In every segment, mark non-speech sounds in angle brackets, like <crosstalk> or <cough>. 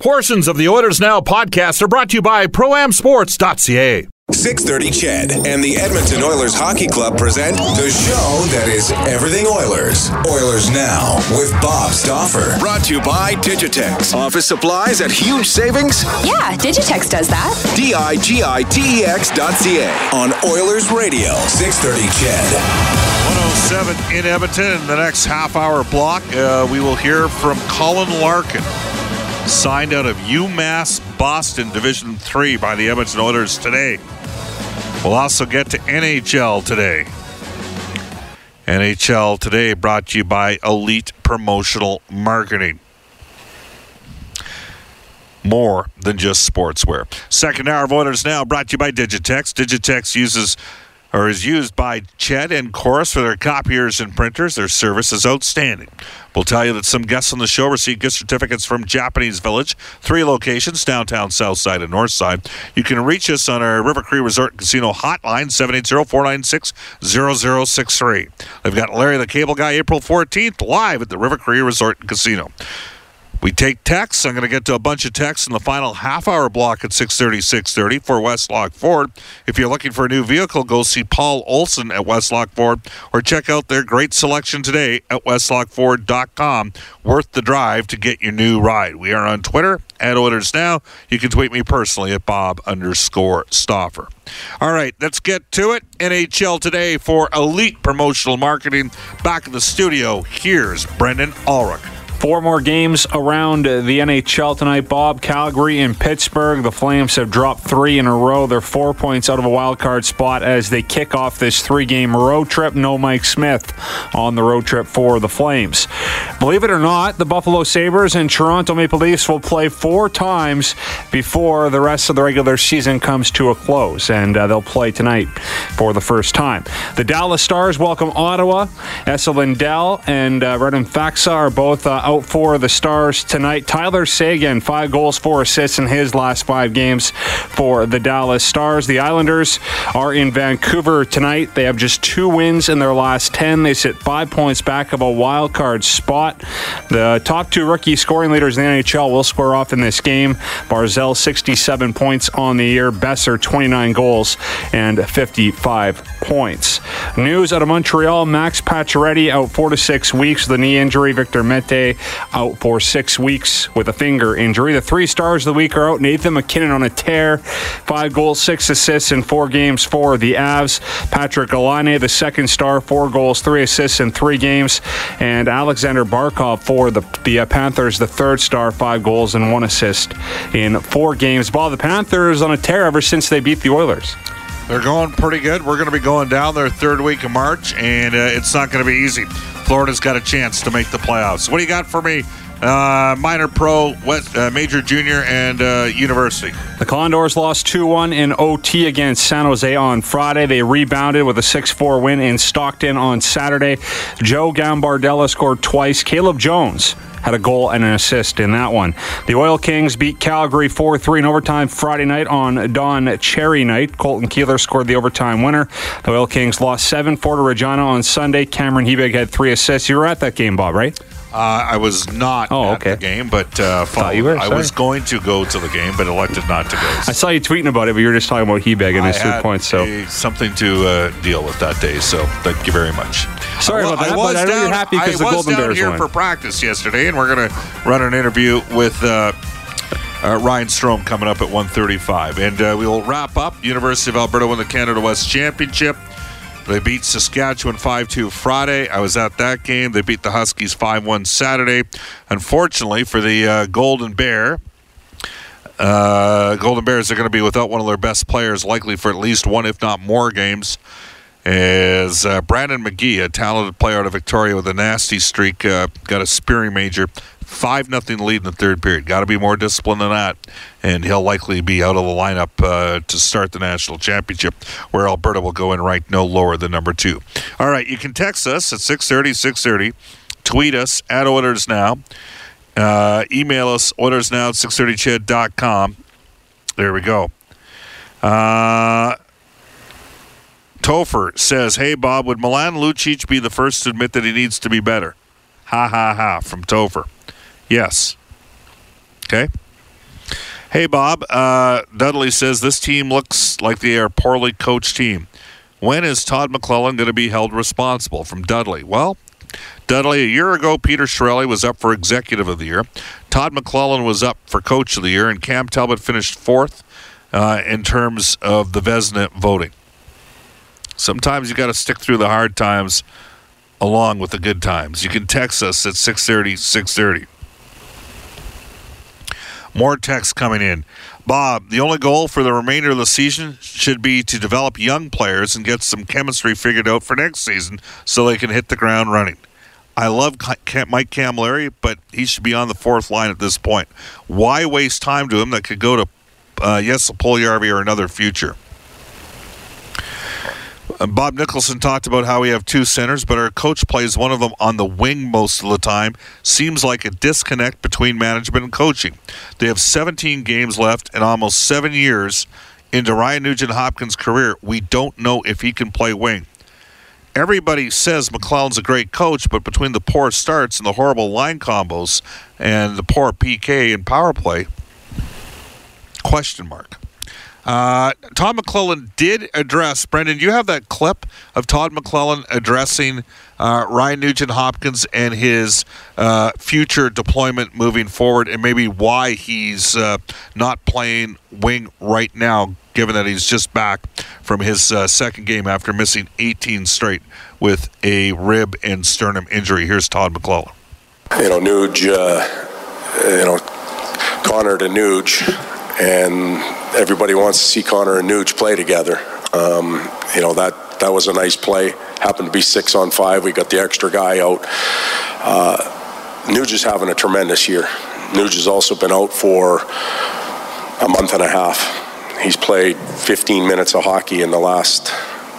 Portions of the Oilers Now podcast are brought to you by ProAmSports.ca. 630 CHED and the Edmonton Oilers Hockey Club present the show that is everything Oilers. Oilers Now with Bob Stauffer. Brought to you by Digitex. Office supplies at huge savings? Yeah, Digitex does that. D-I-G-I-T-E-X dot C-A on Oilers Radio. 630 CHED. 107 in Edmonton. In the next half hour block, uh, we will hear from Colin Larkin signed out of UMass Boston Division 3 by the Edmonton Oilers today. We'll also get to NHL today. NHL today brought to you by Elite Promotional Marketing. More than just sportswear. Second hour of Oilers Now brought to you by Digitex. Digitex uses or is used by Ched and Corus for their copiers and printers. Their service is outstanding. We'll tell you that some guests on the show received gift certificates from Japanese Village, three locations, downtown, south side, and north side. You can reach us on our River Cree Resort Casino hotline, 780-496-0063. They've got Larry the Cable Guy April 14th live at the River Cree Resort Casino. We take texts. I'm going to get to a bunch of texts in the final half hour block at 6:30, 6:30 for Westlock Ford. If you're looking for a new vehicle, go see Paul Olson at Westlock Ford or check out their great selection today at westlockford.com. Worth the drive to get your new ride. We are on Twitter at Oilers Now. You can tweet me personally at Bob underscore Stauffer. All right, let's get to it. NHL today for elite promotional marketing. Back in the studio, here's Brendan Ulrich. Four more games around the NHL tonight. Bob, Calgary, and Pittsburgh. The Flames have dropped three in a row. They're four points out of a wild card spot as they kick off this three game road trip. No Mike Smith on the road trip for the Flames. Believe it or not, the Buffalo Sabres and Toronto Maple Leafs will play four times before the rest of the regular season comes to a close, and uh, they'll play tonight for the first time. The Dallas Stars welcome Ottawa. Esa Lindell and uh, Radek Faksa are both uh, out for the Stars tonight. Tyler Seguin, five goals, four assists in his last five games for the Dallas Stars. The Islanders are in Vancouver tonight. They have just two wins in their last 10. They sit five points back of a wild card spot. The top two rookie scoring leaders in the NHL will square off in this game. Barzal, 67 points on the year. Boeser, 29 goals and 55 points. News out of Montreal Max Pacioretty out four to six weeks with a knee injury. Victor Mete out for six weeks with a finger injury. The three stars of the week are out. Nathan MacKinnon on a tear, five goals, six assists in four games for the Avs. Patrick Laine, the second star, four goals, three assists in three games, and Alexander Barkov for the the uh, Panthers, the third star, five goals and one assist in four games. Ball the Panthers on a tear ever since they beat the Oilers. They're going pretty good. We're going to be going down their third week of March, and uh, it's not going to be easy. Florida's got a chance to make the playoffs. What do you got for me? Uh, minor pro, uh, major junior, and uh, university. The Condors lost 2 1 in OT against San Jose on Friday. They rebounded with a 6 4 win in Stockton on Saturday. Joe Gambardella scored twice. Caleb Jones had a goal and an assist in that one. The Oil Kings beat Calgary 4 3 in overtime Friday night on Don Cherry night. Colton Kehler scored the overtime winner. The Oil Kings lost 7 4 to Regina on Sunday. Cameron Hebig had three assists. You were at that game, Bob, right? Uh, I was not Oh, at okay. the game, but uh, Thought you were, I sorry. was going to go to the game, but elected not to go. I saw you tweeting about it, but you were just talking about Hebig and his three had points. So a- something to uh, deal with that day. So thank you very much. Sorry I about that, I but was I know down, you're happy 'cause the was Golden down Bears here won. for practice yesterday, and we're going to run an interview with. Uh, uh, Ryan Strome coming up at 1:35, and uh, we will wrap up. University of Alberta won the Canada West Championship. They beat Saskatchewan 5-2 Friday. I was at that game. They beat the Huskies 5-1 Saturday. Unfortunately for the uh, Golden Bear, Uh, Golden Bears are going to be without one of their best players, likely for at least one, if not more, games. As uh, Brandon McGee, a talented player out of Victoria with a nasty streak, uh, got a spearing major. 5 nothing lead in the third period. Got to be more disciplined than that. And he'll likely be out of the lineup uh, to start the national championship, where Alberta will go in ranked no lower than number two. All right, you can text us at 630, 630. Tweet us at Oilers Now. Uh, email us, oilersnow at 630ched.com. There we go. Uh, Topher says, Hey, Bob, would Milan Lucic be the first to admit that he needs to be better? Ha ha ha, from Topher. Yes. Okay. Hey, Bob. Uh, Dudley says, This team looks like they are a poorly coached team. When is Todd McLellan going to be held responsible? From Dudley. Well, Dudley, a year ago, Peter Chiarelli was up for Executive of the Year. Todd McLellan was up for Coach of the Year, and Cam Talbot finished fourth uh, in terms of the Vezina voting. Sometimes you got to stick through the hard times along with the good times. You can text us at 630 630. More texts coming in. Bob, the only goal for the remainder of the season should be to develop young players and get some chemistry figured out for next season so they can hit the ground running. I love Mike Cammalleri, but he should be on the fourth line at this point. Why waste time to him that could go to uh, Jesse Puljujarvi or another future? Uh, Bob Nicholson talked about how we have two centers, but our coach plays one of them on the wing most of the time. Seems like a disconnect between management and coaching. They have 17 games left and almost seven years into Ryan Nugent Hopkins' career. We don't know if he can play wing. Everybody says McLellan's a great coach, but between the poor starts and the horrible line combos and the poor PK and power play, question mark. Uh, Todd McLellan did address Brendan. You have that clip of Todd McLellan addressing uh, Ryan Nugent Hopkins and his uh, future deployment moving forward, and maybe why he's uh, not playing wing right now, given that he's just back from his uh, second game after missing 18 straight with a rib and sternum injury. Here's Todd McLellan. You know, Nuge, you know, Connor to Nuge and everybody wants to see Connor and Nuge play together. Um, you know that that was a nice play. Happened to be six on five. We got the extra guy out. Uh, Nuge is having a tremendous year. Nuge has also been out for a month and a half. He's played 15 minutes of hockey in the last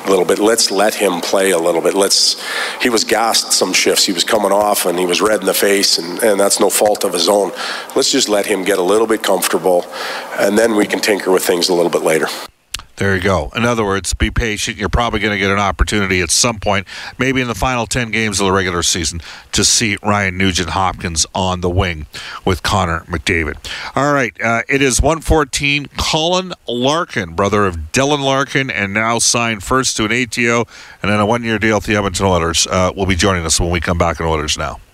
a little bit. Let's let him play a little bit. Let's. He was gassed some shifts. He was coming off and he was red in the face, and, and that's no fault of his own. Let's just let him get a little bit comfortable, and then we can tinker with things a little bit later. There you go. In other words, be patient. You're probably going to get an opportunity at some point, maybe in the final 10 games of the regular season, to see Ryan Nugent Hopkins on the wing with Connor McDavid. All right. Uh, it is 114. Colin Larkin, brother of Dylan Larkin, and now signed first to an ATO and then a one year deal with the Edmonton Oilers, uh, will be joining us when we come back in Oilers Now.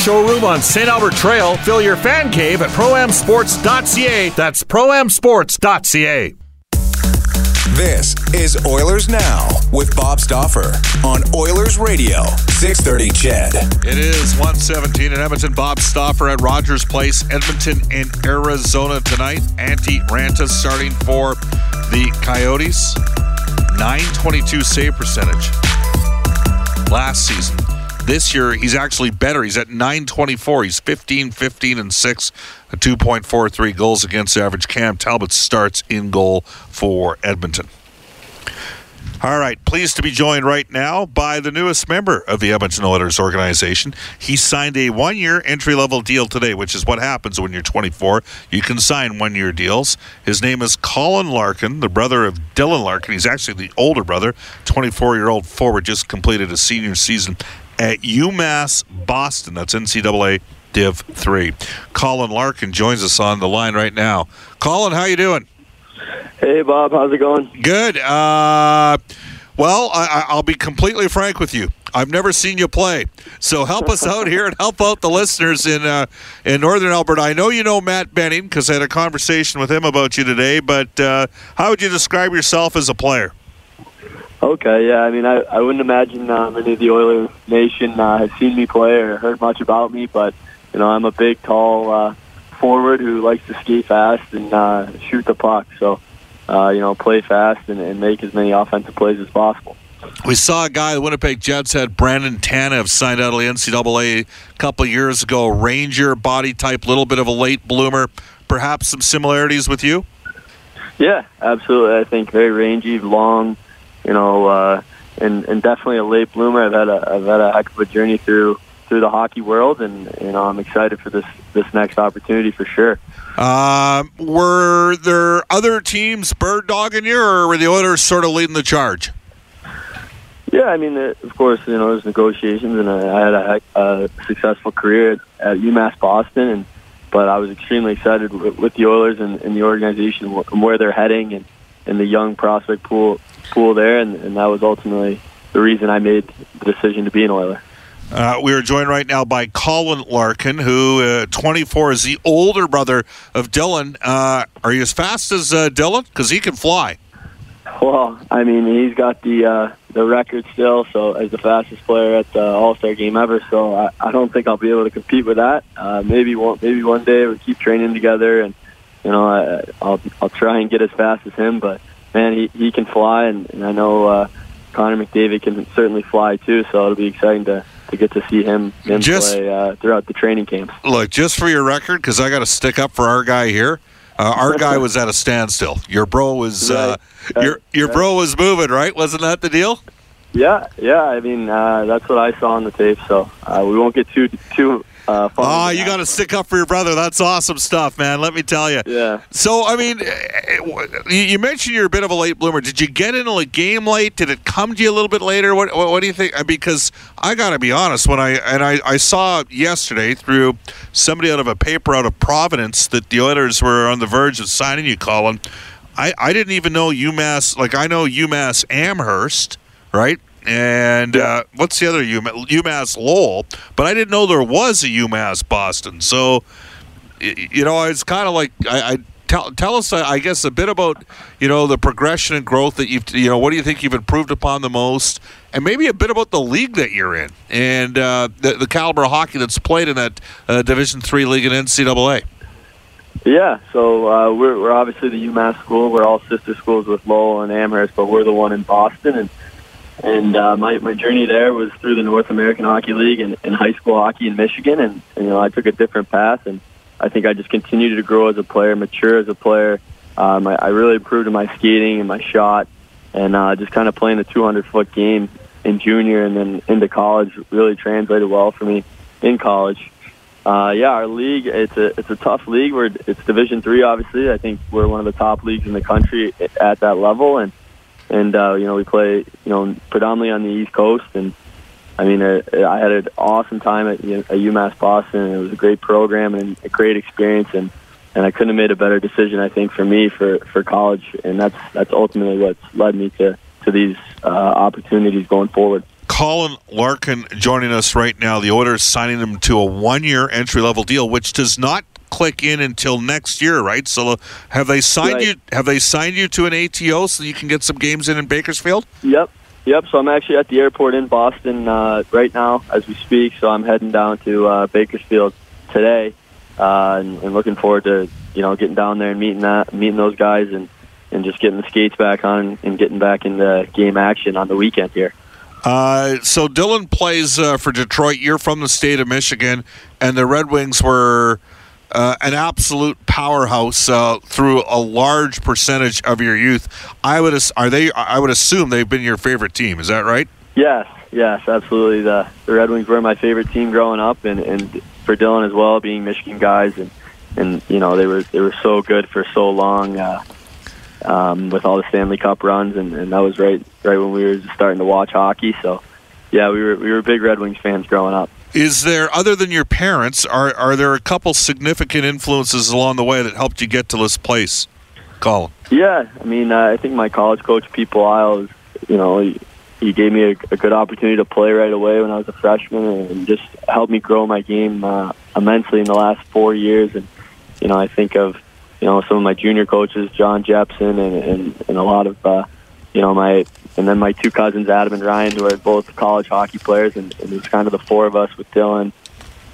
showroom on St. Albert Trail. Fill your fan cave at proamsports.ca. That's proamsports.ca. This is Oilers Now with Bob Stauffer on Oilers Radio, 630 CHED. It is 117 in Edmonton. Bob Stauffer at Rogers Place, Edmonton in Arizona tonight. Antti Raanta starting for the Coyotes. 922 save percentage last season. This year, he's actually better. He's at 924. He's 15, 15, and 6, a 2.43 goals against average. Cam Talbot starts in goal for Edmonton. All right, pleased to be joined right now by the newest member of the Edmonton Oilers organization. He signed a one year entry level deal today, which is what happens when you're 24. You can sign one year deals. His name is Colin Larkin, the brother of Dylan Larkin. He's actually the older brother, 24 year old forward, just completed a senior season at UMass Boston. That's NCAA Div 3. Colin Larkin joins us on the line right now. Colin, how you doing? Hey, Bob. How's it going? Good. Uh, well, I, I'll be completely frank with you. I've never seen you play, so help us out here and help out the listeners in uh, in Northern Alberta. I know you know Matt Benning because I had a conversation with him about you today. But uh, how would you describe yourself as a player? Okay, yeah. I mean, I, I wouldn't imagine uh, many of the Oiler Nation uh, have seen me play or heard much about me, but you know, I'm a big, tall uh, forward who likes to skate fast and uh, shoot the puck. So, uh, you know, play fast and, and make as many offensive plays as possible. We saw a guy the Winnipeg Jets had Brandon Tanev signed out of the NCAA a couple of years ago. Ranger body type, little bit of a late bloomer. Perhaps some similarities with you. Yeah, absolutely. I think very rangy, long, you know, uh, and and definitely a late bloomer. I've had a I've had a heck of a journey through through the hockey world, and you know, I'm excited for this this next opportunity for sure. Uh, were there other teams bird dogging you, or were the Oilers sort of leading the charge? Yeah, I mean, uh, of course, you know, there's negotiations, and I had a, a successful career at, at UMass Boston, and but I was extremely excited with, with the Oilers and, and the organization and where they're heading, and, and the young prospect pool pool there, and, and that was ultimately the reason I made the decision to be an Oiler. Uh, we are joined right now by Colin Larkin, who, uh, 24, is the older brother of Dylan. Uh, are you as fast as uh, Dylan? Because he can fly. Well, I mean, he's got the uh, the record still, so as the fastest player at the All Star game ever. So I, I don't think I'll be able to compete with that. Uh, maybe one maybe one day we keep training together, and you know I, I'll I'll try and get as fast as him. But man, he he can fly, and, and I know uh, Connor McDavid can certainly fly too. So it'll be exciting to to get to see him, him Just- play uh, throughout the training camps. Look, just for your record, because I got to stick up for our guy here. Uh, our guy <laughs> was at a standstill. Your bro was uh, Right. your your Right. bro was moving, right? Wasn't that the deal? Yeah, yeah. I mean, uh, that's what I saw on the tape. So uh, we won't get too too. Uh, Oh, you got to stick up for your brother. That's awesome stuff, man. Let me tell you. Yeah. So, I mean, eh, you you mentioned you're a bit of a late bloomer. Did you get into a game late? Did it come to you a little bit later? What What, what do you think? Because I got to be honest, when I and I, I saw yesterday through somebody out of a paper out of Providence that the Oilers were on the verge of signing you, Colin. I, I didn't even know UMass. Like I know UMass Amherst, right? And uh, what's the other UMass, UMass Lowell? But I didn't know there was a UMass Boston. So you know, it's kind of like I, I tell tell us, I guess, a bit about you know the progression and growth that you've you know what do you think you've improved upon the most, and maybe a bit about the league that you're in and uh, the, the caliber of hockey that's played in that uh, Division Three league in NCAA. Yeah, so uh, we're we're obviously the UMass school. We're all sister schools with Lowell and Amherst, but we're the one in Boston. And and uh, my my journey there was through the North American Hockey League and, and high school hockey in Michigan. And, and you know, I took a different path, and I think I just continued to grow as a player, mature as a player. Um, I, I really improved in my skating and my shot, and uh, just kind of playing the 200 foot game in junior and then into college really translated well for me in college. Uh, yeah, our league it's a it's a tough league. We're it's Division three, obviously. I think we're one of the top leagues in the country at that level, and and uh, you know we play you know predominantly on the East Coast. And I mean, uh, I had an awesome time at, at UMass Boston. It was a great program and a great experience, and and I couldn't have made a better decision. I think for me for for college, and that's that's ultimately what's led me to to these uh, opportunities going forward. Colin Larkin joining us right now. The Oilers signing him to a one-year entry-level deal, which does not click in until next year, right? So, uh, have they signed Right. you? Have they signed you to an ATO so you can get some games in in Bakersfield? Yep. Yep. So I'm actually at the airport in Boston uh, right now as we speak. So I'm heading down to uh, Bakersfield today, uh, and, and looking forward to you know getting down there and meeting that, meeting those guys, and and just getting the skates back on and getting back into game action on the weekend here. Uh, so Dylan plays uh, for Detroit. You're from the state of Michigan, and the Red Wings were uh, an absolute powerhouse uh, through a large percentage of your youth. I would as- are they? I would assume they've been your favorite team. Is that right? Yes, yes, absolutely. The the Red Wings were my favorite team growing up, and and for Dylan as well, being Michigan guys, and and you know they were they were so good for so long. Uh, um, with all the Stanley Cup runs, and, and that was right right when we were starting to watch hockey. So, yeah, we were we were big Red Wings fans growing up. Is there, other than your parents, are are there a couple significant influences along the way that helped you get to this place, Colin? Yeah, I mean, uh, I think my college coach, Pete Belisle, you know, he, he gave me a, a, good opportunity to play right away when I was a freshman, and just helped me grow my game uh, immensely in the last four years. And you know, I think of you know some of my junior coaches, John Jepson, and and, and a lot of uh, you know my and then my two cousins, Adam and Ryan, who are both college hockey players, and, and it was kind of the four of us with Dylan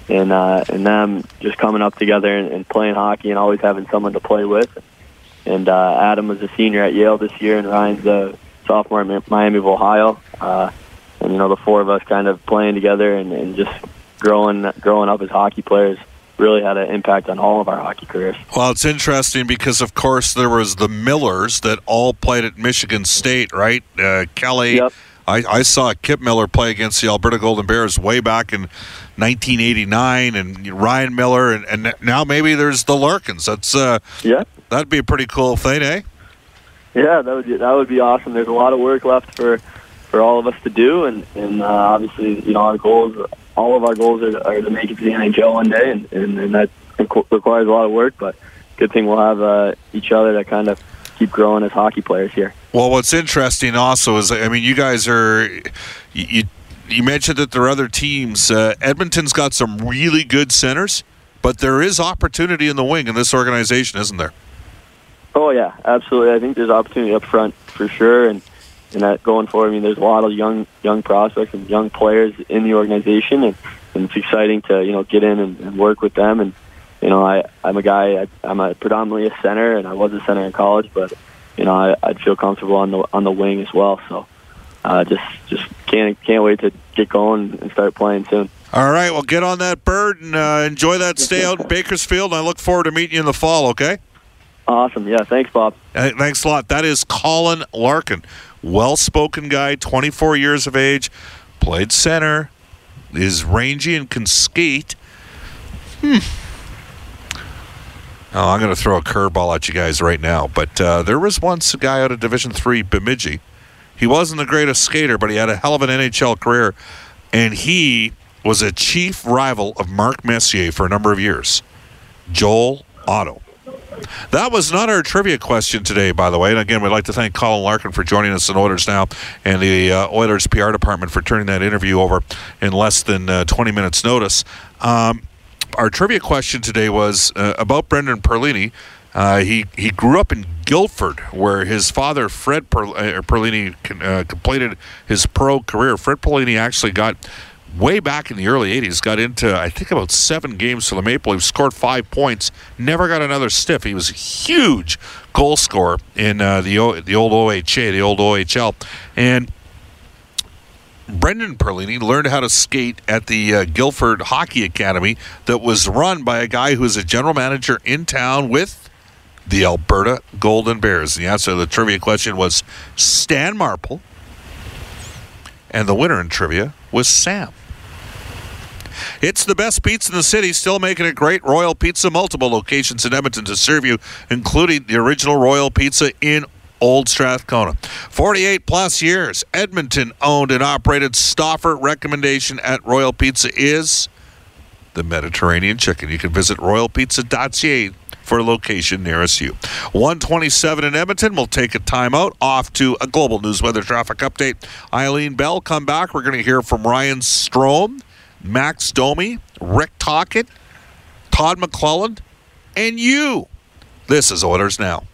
and uh, and them just coming up together and, and playing hockey and always having someone to play with. And uh, Adam was a senior at Yale this year, and Ryan's a sophomore at Miami of Ohio. Uh, and you know, the four of us kind of playing together and, and just growing growing up as hockey players really had an impact on all of our hockey careers. Well, it's interesting because, of course, there was the Millers that all played at Michigan State, right? Uh, Kelly. Yep. I, I saw Kip Miller play against the Alberta Golden Bears way back in 1989, and Ryan Miller, and, and now maybe there's the Larkins. That's uh, yeah, that'd be a pretty cool thing, eh? Yeah, that would be, that would be awesome. There's a lot of work left for for all of us to do, and and uh, obviously, you know, our goals all of our goals are, are to make it to the NHL one day, and, and, and that requires a lot of work. But good thing we'll have uh, each other to kind of keep growing as hockey players here. Well, what's interesting also is, I mean, you guys are you. You mentioned that there are other teams. Uh, Edmonton's got some really good centers, but there is opportunity in the wing in this organization, isn't there? Oh yeah, absolutely. I think there's opportunity up front for sure, and and that going forward, I mean, there's a lot of young young prospects and young players in the organization, and, and it's exciting to you know get in and, and work with them. And you know, I I'm a guy. I, I'm a predominantly a center, and I was a center in college, but you know, I, I'd feel comfortable on the on the wing as well. So, uh, just just can't can't wait to get going and start playing soon. All right, well, get on that bird and uh, enjoy that stay out in Bakersfield. I look forward to meeting you in the fall. Okay. Awesome. Yeah. Thanks, Bob. Hey, thanks a lot. That is Colin Larkin well spoken guy, 24 years of age, played center, is rangy and can skate. Hmm. Oh, I'm going to throw a curveball at you guys right now. But uh, there was once a guy out of Division Three, Bemidji. He wasn't the greatest skater, but he had a hell of an NHL career, and he was a chief rival of Mark Messier for a number of years. Joel Otto. That was not our trivia question today, by the way. And again, we'd like to thank Colin Larkin for joining us in Oilers Now and the uh, Oilers PR department for turning that interview over in less than uh, 20 minutes' notice. Um, our trivia question today was uh, about Brendan Perlini. Uh, he he grew up in Guildford, where his father Fred per- uh, Perlini uh, completed his pro career. Fred Perlini actually got way back in the early 80s, got into, I think, about seven games for the Maple Leafs, scored five points, never got another stiff. He was a huge goal scorer in uh, the, o- the old OHA, the old OHL. And Brendan Perlini learned how to skate at the uh, Guildford Hockey Academy that was run by a guy who was a general manager in town with the Alberta Golden Bears. The answer to the trivia question was Stan Marple. And the winner in trivia was Sam. It's the best pizza in the city, still making it great. Royal Pizza, multiple locations in Edmonton to serve you, including the original Royal Pizza in Old Strathcona. 48 plus years. Edmonton owned and operated Stauffer recommendation at Royal Pizza is the Mediterranean chicken. You can visit royalpizza.ca for a location nearest you. 127 in Edmonton. We'll take a timeout off to a global news weather traffic update. Eileen Bell, come back. We're going to hear from Ryan Strome Max Domi, Rick Tocchet, Todd McLellan, and you. This is Oilers Now.